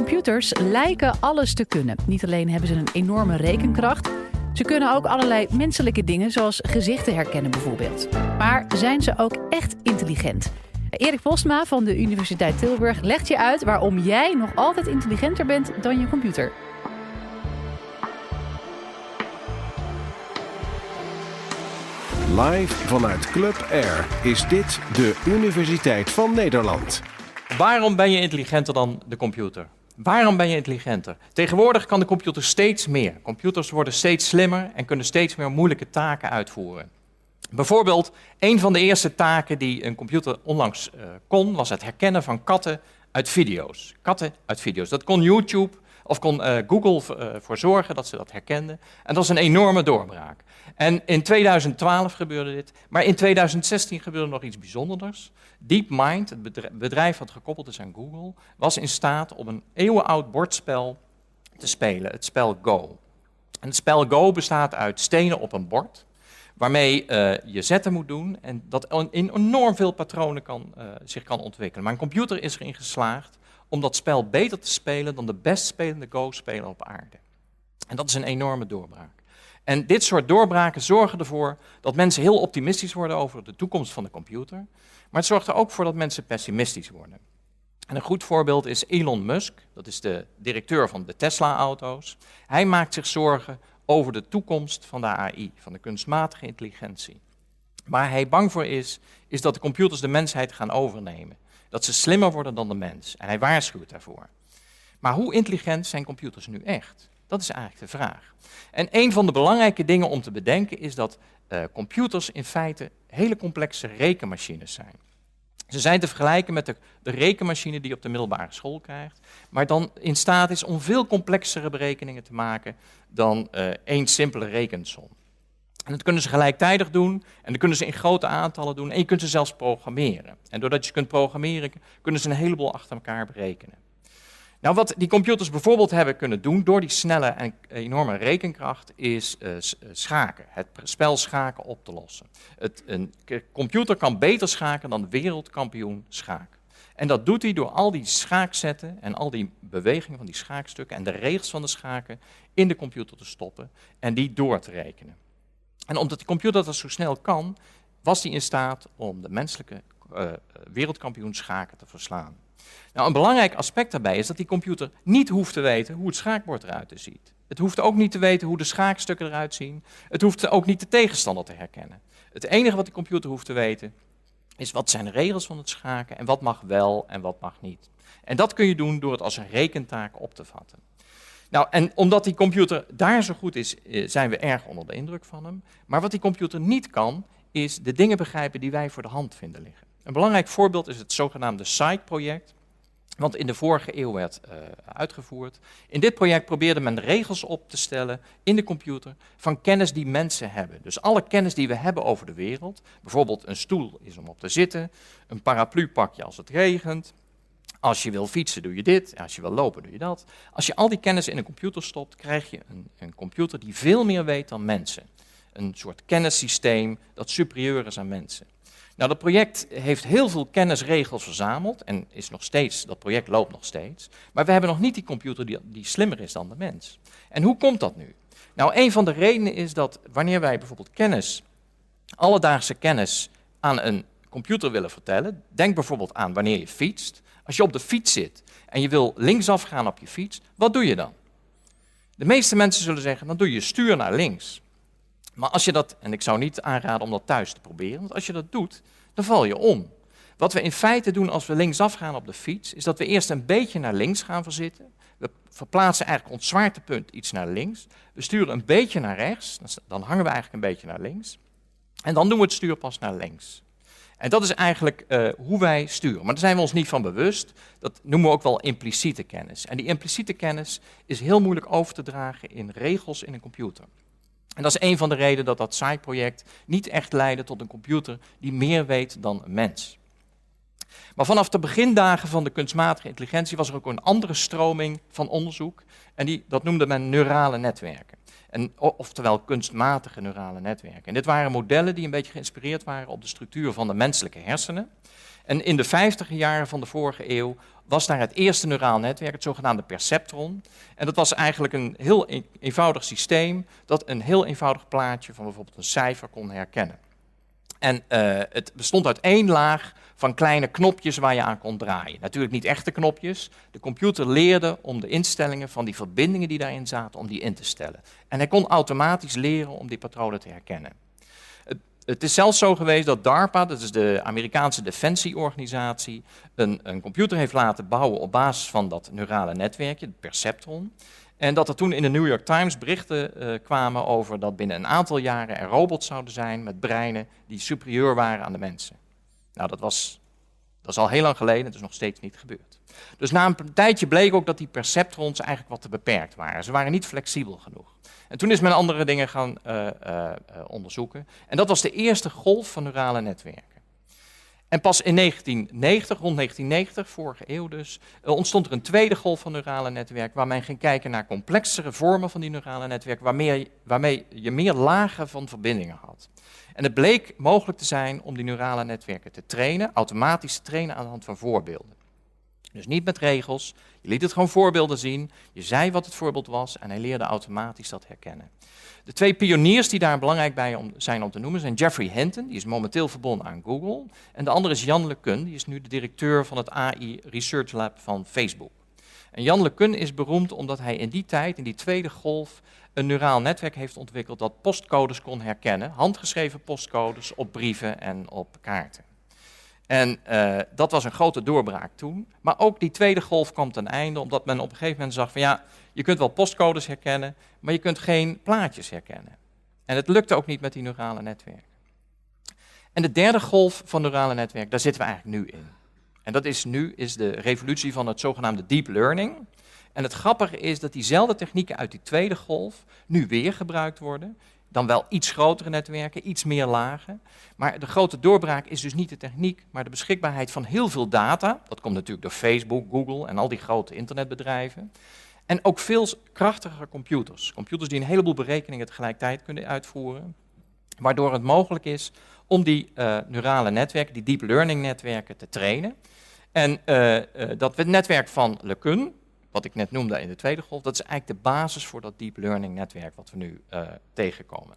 Computers lijken alles te kunnen. Niet alleen hebben ze een enorme rekenkracht, ze kunnen ook allerlei menselijke dingen, zoals gezichten herkennen bijvoorbeeld. Maar zijn ze ook echt intelligent? Erik Postma van de Universiteit Tilburg legt je uit waarom jij nog altijd intelligenter bent dan je computer. Live vanuit Club Air is dit de Universiteit van Nederland. Waarom ben je intelligenter dan de computer? Waarom ben je intelligenter? Tegenwoordig kan de computer steeds meer. Computers worden steeds slimmer en kunnen steeds meer moeilijke taken uitvoeren. Bijvoorbeeld, een van de eerste taken die een computer onlangs uh, kon, was het herkennen van katten uit video's. Katten uit video's. Dat kon YouTube of kon uh, Google uh, voor zorgen dat ze dat herkenden. En dat is een enorme doorbraak. En in 2012 gebeurde dit, maar in 2016 gebeurde nog iets bijzonders. DeepMind, het bedrijf dat gekoppeld is aan Google, was in staat om een eeuwenoud bordspel te spelen, het spel Go. En het spel Go bestaat uit stenen op een bord, waarmee uh, je zetten moet doen en dat in enorm veel patronen kan, zich kan ontwikkelen. Maar een computer is erin geslaagd om dat spel beter te spelen dan de best spelende Go-speler op aarde. En dat is een enorme doorbraak. En dit soort doorbraken zorgen ervoor dat mensen heel optimistisch worden over de toekomst van de computer. Maar het zorgt er ook voor dat mensen pessimistisch worden. En een goed voorbeeld is Elon Musk, dat is de directeur van de Tesla-auto's. Hij maakt zich zorgen over de toekomst van de AI, van de kunstmatige intelligentie. Waar hij bang voor is, is dat de computers de mensheid gaan overnemen. Dat ze slimmer worden dan de mens. En hij waarschuwt daarvoor. Maar hoe intelligent zijn computers nu echt? Dat is eigenlijk de vraag. En een van de belangrijke dingen om te bedenken is dat uh, computers in feite hele complexe rekenmachines zijn. Ze zijn te vergelijken met de, de, rekenmachine die je op de middelbare school krijgt, maar dan in staat is om veel complexere berekeningen te maken dan uh, één simpele rekensom. En dat kunnen ze gelijktijdig doen en dat kunnen ze in grote aantallen doen en je kunt ze zelfs programmeren. En doordat je kunt programmeren, kunnen ze een heleboel achter elkaar berekenen. Nou, wat die computers bijvoorbeeld hebben kunnen doen door die snelle en enorme rekenkracht, is uh, schaken, het spel schaken op te lossen. Het, een computer kan beter schaken dan wereldkampioen schaak. En dat doet hij door al die schaakzetten en al die bewegingen van die schaakstukken en de regels van de schaken in de computer te stoppen en die door te rekenen. En omdat de computer dat zo snel kan, was hij in staat om de menselijke uh, wereldkampioen schaken te verslaan. Nou, een belangrijk aspect daarbij is dat die computer niet hoeft te weten hoe het schaakbord eruit ziet. Het hoeft ook niet te weten hoe de schaakstukken eruit zien. Het hoeft ook niet de tegenstander te herkennen. Het enige wat de computer hoeft te weten is wat zijn de regels van het schaken en wat mag wel en wat mag niet. En dat kun je doen door het als een rekentaak op te vatten. Nou, en omdat die computer daar zo goed is, eh, zijn we erg onder de indruk van hem. Maar wat die computer niet kan, is de dingen begrijpen die wij voor de hand vinden liggen. Een belangrijk voorbeeld is het zogenaamde SIDE-project, want in de vorige eeuw werd uh, uitgevoerd. In dit project probeerde men regels op te stellen in de computer van kennis die mensen hebben. Dus alle kennis die we hebben over de wereld, bijvoorbeeld een stoel is om op te zitten, een paraplu pak je als het regent, als je wil fietsen doe je dit, als je wil lopen doe je dat. Als je al die kennis in een computer stopt, krijg je een, een computer die veel meer weet dan mensen. Een soort kennissysteem dat superieur is aan mensen. Nou, dat project heeft heel veel kennisregels verzameld en is nog steeds, dat project loopt nog steeds. Maar we hebben nog niet die computer die, die slimmer is dan de mens. En hoe komt dat nu? Nou, een van de redenen is dat wanneer wij bijvoorbeeld kennis, alledaagse kennis, aan een computer willen vertellen, denk bijvoorbeeld aan wanneer je fietst. Als je op de fiets zit en je wil linksaf gaan op je fiets, wat doe je dan? De meeste mensen zullen zeggen, dan doe je stuur naar links. Maar als je dat, en ik zou niet aanraden om dat thuis te proberen, want als je dat doet, dan val je om. Wat we in feite doen als we linksaf gaan op de fiets, is dat we eerst een beetje naar links gaan verzitten. We verplaatsen eigenlijk ons zwaartepunt iets naar links. We sturen een beetje naar rechts, dan hangen we eigenlijk een beetje naar links. En dan doen we het stuur pas naar links. En dat is eigenlijk uh, hoe wij sturen. Maar daar zijn we ons niet van bewust. Dat noemen we ook wel impliciete kennis. En die impliciete kennis is heel moeilijk over te dragen in regels in een computer. En dat is een van de redenen dat dat SAI-project niet echt leidde tot een computer die meer weet dan een mens. Maar vanaf de begindagen van de kunstmatige intelligentie was er ook een andere stroming van onderzoek. En die, dat noemde men neurale netwerken. En, oftewel kunstmatige neurale netwerken. En dit waren modellen die een beetje geïnspireerd waren op de structuur van de menselijke hersenen. En in de 50 jaren van de vorige eeuw was daar het eerste neuraal netwerk, het zogenaamde perceptron. En dat was eigenlijk een heel eenvoudig systeem dat een heel eenvoudig plaatje van bijvoorbeeld een cijfer kon herkennen. En uh, het bestond uit één laag van kleine knopjes waar je aan kon draaien. Natuurlijk niet echte knopjes. De computer leerde om de instellingen van die verbindingen die daarin zaten, om die in te stellen. En hij kon automatisch leren om die patronen te herkennen. Het, het is zelfs zo geweest dat DARPA, dat is de Amerikaanse defensieorganisatie, een, een computer heeft laten bouwen op basis van dat neurale netwerkje, het perceptron. En dat er toen in de New York Times berichten uh, kwamen over dat binnen een aantal jaren er robots zouden zijn met breinen die superieur waren aan de mensen. Nou, dat, was, dat is al heel lang geleden, het is nog steeds niet gebeurd. Dus na een tijdje bleek ook dat die perceptrons eigenlijk wat te beperkt waren. Ze waren niet flexibel genoeg. En toen is men andere dingen gaan uh, uh, onderzoeken. En dat was de eerste golf van neurale netwerken. En pas in 1990, rond 1990, vorige eeuw dus, ontstond er een tweede golf van neurale netwerken, waar men ging kijken naar complexere vormen van die neurale netwerken, waarmee, waarmee je meer lagen van verbindingen had. En het bleek mogelijk te zijn om die neurale netwerken te trainen, automatisch te trainen aan de hand van voorbeelden. Dus niet met regels, je liet het gewoon voorbeelden zien, je zei wat het voorbeeld was en hij leerde automatisch dat herkennen. De twee pioniers die daar belangrijk bij zijn om te noemen zijn Jeffrey Hinton, die is momenteel verbonden aan Google, en de andere is Jan LeCun, die is nu de directeur van het AI Research Lab van Facebook. En Jan LeCun is beroemd omdat hij in die tijd, in die tweede golf, een neuraal netwerk heeft ontwikkeld dat postcodes kon herkennen, handgeschreven postcodes op brieven en op kaarten. En uh, dat was een grote doorbraak toen. Maar ook die tweede golf kwam ten einde, omdat men op een gegeven moment zag van ja, je kunt wel postcodes herkennen, maar je kunt geen plaatjes herkennen. En het lukte ook niet met die neurale netwerken. En de derde golf van neurale netwerken, daar zitten we eigenlijk nu in. En dat is nu is de revolutie van het zogenaamde deep learning. En het grappige is dat diezelfde technieken uit die tweede golf nu weer gebruikt worden. Dan wel iets grotere netwerken, iets meer lagen. Maar de grote doorbraak is dus niet de techniek, maar de beschikbaarheid van heel veel data. Dat komt natuurlijk door Facebook, Google en al die grote internetbedrijven. En ook veel krachtiger computers. Computers die een heleboel berekeningen tegelijkertijd kunnen uitvoeren. Waardoor het mogelijk is om die uh, neurale netwerken, die deep learning netwerken, te trainen. En uh, uh, dat netwerk van LeCun, wat ik net noemde in de tweede golf, dat is eigenlijk de basis voor dat deep learning netwerk wat we nu tegenkomen.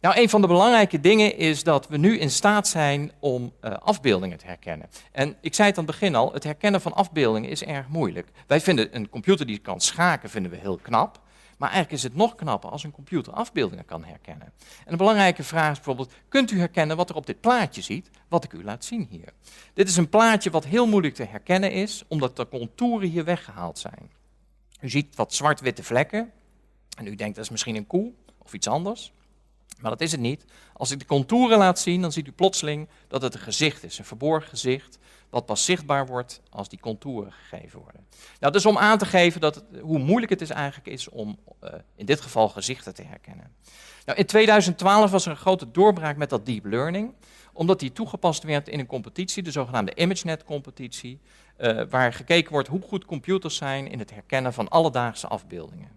Nou, een van de belangrijke dingen is dat we nu in staat zijn om uh, afbeeldingen te herkennen. En ik zei het aan het begin al, het herkennen van afbeeldingen is erg moeilijk. Wij vinden een computer die kan schaken, vinden we heel knap. Maar eigenlijk is het nog knapper als een computer afbeeldingen kan herkennen. En een belangrijke vraag is bijvoorbeeld, kunt u herkennen wat er op dit plaatje ziet, wat ik u laat zien hier? Dit is een plaatje wat heel moeilijk te herkennen is, omdat de contouren hier weggehaald zijn. U ziet wat zwart-witte vlekken en u denkt dat is misschien een koe of iets anders. Maar dat is het niet. Als ik de contouren laat zien, dan ziet u plotseling dat het een gezicht is, een verborgen gezicht, wat pas zichtbaar wordt als die contouren gegeven worden. Nou, dus om aan te geven dat hoe moeilijk het is eigenlijk is om uh, in dit geval gezichten te herkennen. Nou, in 2012 was er een grote doorbraak met dat deep learning, omdat die toegepast werd in een competitie, de zogenaamde ImageNet-competitie, uh, waar gekeken wordt hoe goed computers zijn in het herkennen van alledaagse afbeeldingen.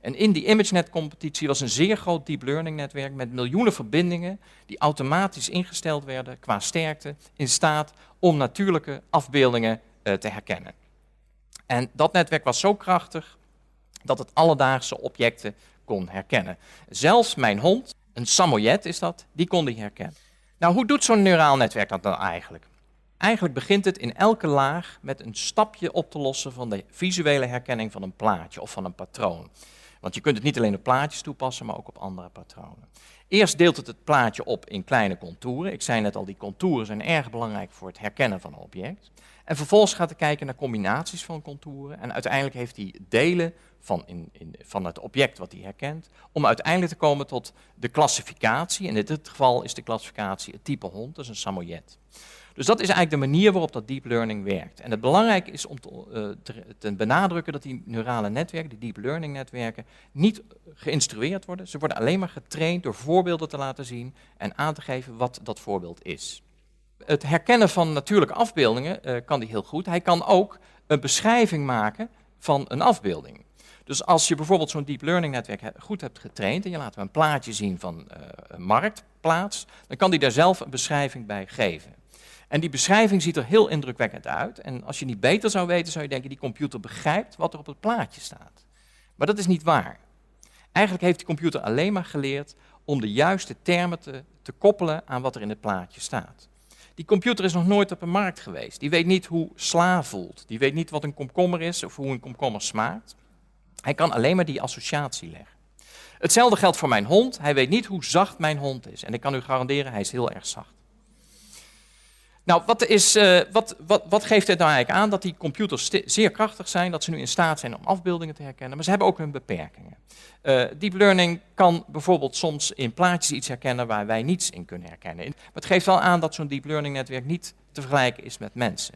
En in die ImageNet-competitie was een zeer groot deep learning netwerk met miljoenen verbindingen die automatisch ingesteld werden qua sterkte in staat om natuurlijke afbeeldingen uh, te herkennen. En dat netwerk was zo krachtig dat het alledaagse objecten kon herkennen. Zelfs mijn hond, een Samoyed is dat, die kon die herkennen. Nou, hoe doet zo'n neuraal netwerk dat dan eigenlijk? Eigenlijk begint het in elke laag met een stapje op te lossen van de visuele herkenning van een plaatje of van een patroon. Want je kunt het niet alleen op plaatjes toepassen, maar ook op andere patronen. Eerst deelt het het plaatje op in kleine contouren. Ik zei net al, die contouren zijn erg belangrijk voor het herkennen van een object. En vervolgens gaat hij kijken naar combinaties van contouren. En uiteindelijk heeft hij delen van, in, in, van het object wat hij herkent. Om uiteindelijk te komen tot de klassificatie. In dit geval is de klassificatie het type hond, dus een Samoyed. Dus dat is eigenlijk de manier waarop dat deep learning werkt. En het belangrijke is om te, uh, te, te, benadrukken dat die neurale netwerken, die deep learning netwerken, niet geïnstrueerd worden. Ze worden alleen maar getraind door voorbeelden te laten zien en aan te geven wat dat voorbeeld is. Het herkennen van natuurlijke afbeeldingen uh, kan die heel goed. Hij kan ook een beschrijving maken van een afbeelding. Dus als je bijvoorbeeld zo'n deep learning netwerk goed hebt getraind en je laat hem een plaatje zien van uh, een marktplaats, dan kan hij daar zelf een beschrijving bij geven. En die beschrijving ziet er heel indrukwekkend uit. En als je niet beter zou weten, zou je denken, die computer begrijpt wat er op het plaatje staat. Maar dat is niet waar. Eigenlijk heeft die computer alleen maar geleerd om de juiste termen te, te koppelen aan wat er in het plaatje staat. Die computer is nog nooit op een markt geweest. Die weet niet hoe sla voelt. Die weet niet wat een komkommer is of hoe een komkommer smaakt. Hij kan alleen maar die associatie leggen. Hetzelfde geldt voor mijn hond. Hij weet niet hoe zacht mijn hond is. En ik kan u garanderen, hij is heel erg zacht. Nou, wat, is, uh, wat, wat, wat geeft dit nou eigenlijk aan? Dat die computers zeer krachtig zijn, dat ze nu in staat zijn om afbeeldingen te herkennen, maar ze hebben ook hun beperkingen. Uh, deep learning kan bijvoorbeeld soms in plaatjes iets herkennen waar wij niets in kunnen herkennen. Maar het geeft wel aan dat zo'n deep learning netwerk niet te vergelijken is met mensen.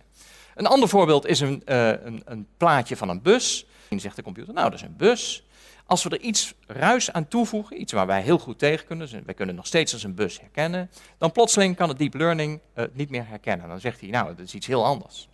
Een ander voorbeeld is een, uh, een, een plaatje van een bus. Dan zegt de computer, nou dat is een bus. Als we er iets ruis aan toevoegen, iets waar wij heel goed tegen kunnen, dus wij kunnen nog steeds als een bus herkennen, dan plotseling kan het deep learning het uh, niet meer herkennen. Dan zegt hij, nou, dat is iets heel anders.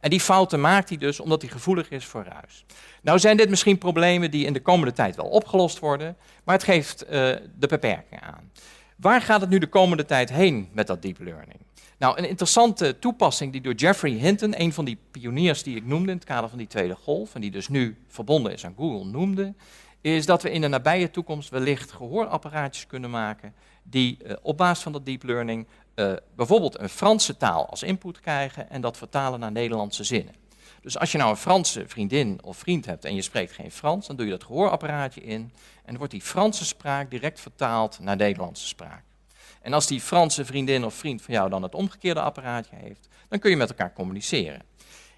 En die fouten maakt hij dus omdat hij gevoelig is voor ruis. Nou zijn dit misschien problemen die in de komende tijd wel opgelost worden, maar het geeft uh, de beperkingen aan. Waar gaat het nu de komende tijd heen met dat deep learning? Nou, een interessante toepassing die door Jeffrey Hinton, een van die pioniers die ik noemde in het kader van die tweede golf, en die dus nu verbonden is aan Google, noemde, is dat we in de nabije toekomst wellicht gehoorapparaatjes kunnen maken die uh, op basis van dat deep learning uh, bijvoorbeeld een Franse taal als input krijgen en dat vertalen naar Nederlandse zinnen. Dus als je nou een Franse vriendin of vriend hebt en je spreekt geen Frans, dan doe je dat gehoorapparaatje in en wordt die Franse spraak direct vertaald naar Nederlandse spraak. En als die Franse vriendin of vriend van jou dan het omgekeerde apparaatje heeft, dan kun je met elkaar communiceren.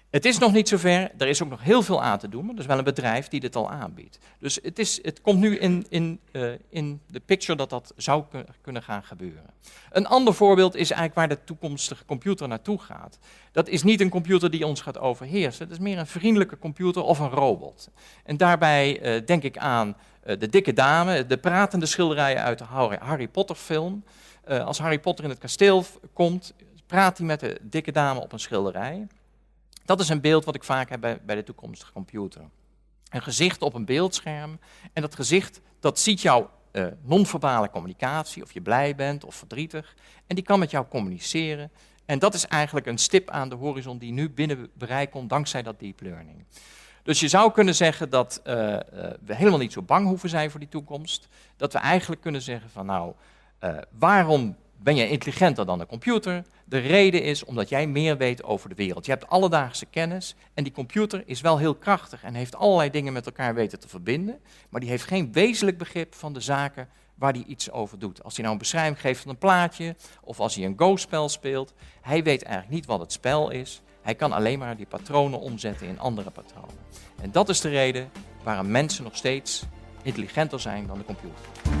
Het is nog niet zover, er is ook nog heel veel aan te doen, maar er is wel een bedrijf die dit al aanbiedt. Dus het, is, het komt nu in, in, uh, in de picture dat dat zou kunnen gaan gebeuren. Een ander voorbeeld is eigenlijk waar de toekomstige computer naartoe gaat. Dat is niet een computer die ons gaat overheersen, het is meer een vriendelijke computer of een robot. En daarbij uh, denk ik aan uh, de dikke dame, de pratende schilderijen uit de Harry Potter film. Uh, als Harry Potter in het kasteel komt, praat hij met de dikke dame op een schilderij. Dat is een beeld wat ik vaak heb bij, de toekomstige computer. Een gezicht op een beeldscherm. En dat gezicht, dat ziet jouw uh, non-verbale communicatie, of je blij bent of verdrietig. En die kan met jou communiceren. En dat is eigenlijk een stip aan de horizon die nu binnen bereik komt dankzij dat deep learning. Dus je zou kunnen zeggen dat uh, we helemaal niet zo bang hoeven zijn voor die toekomst. Dat we eigenlijk kunnen zeggen van nou, uh, waarom ben jij intelligenter dan de computer? De reden is omdat jij meer weet over de wereld. Je hebt alledaagse kennis en die computer is wel heel krachtig en heeft allerlei dingen met elkaar weten te verbinden, maar die heeft geen wezenlijk begrip van de zaken waar hij iets over doet. Als hij nou een beschrijving geeft van een plaatje of als hij een go-spel speelt, hij weet eigenlijk niet wat het spel is. Hij kan alleen maar die patronen omzetten in andere patronen. En dat is de reden waarom mensen nog steeds intelligenter zijn dan de computer.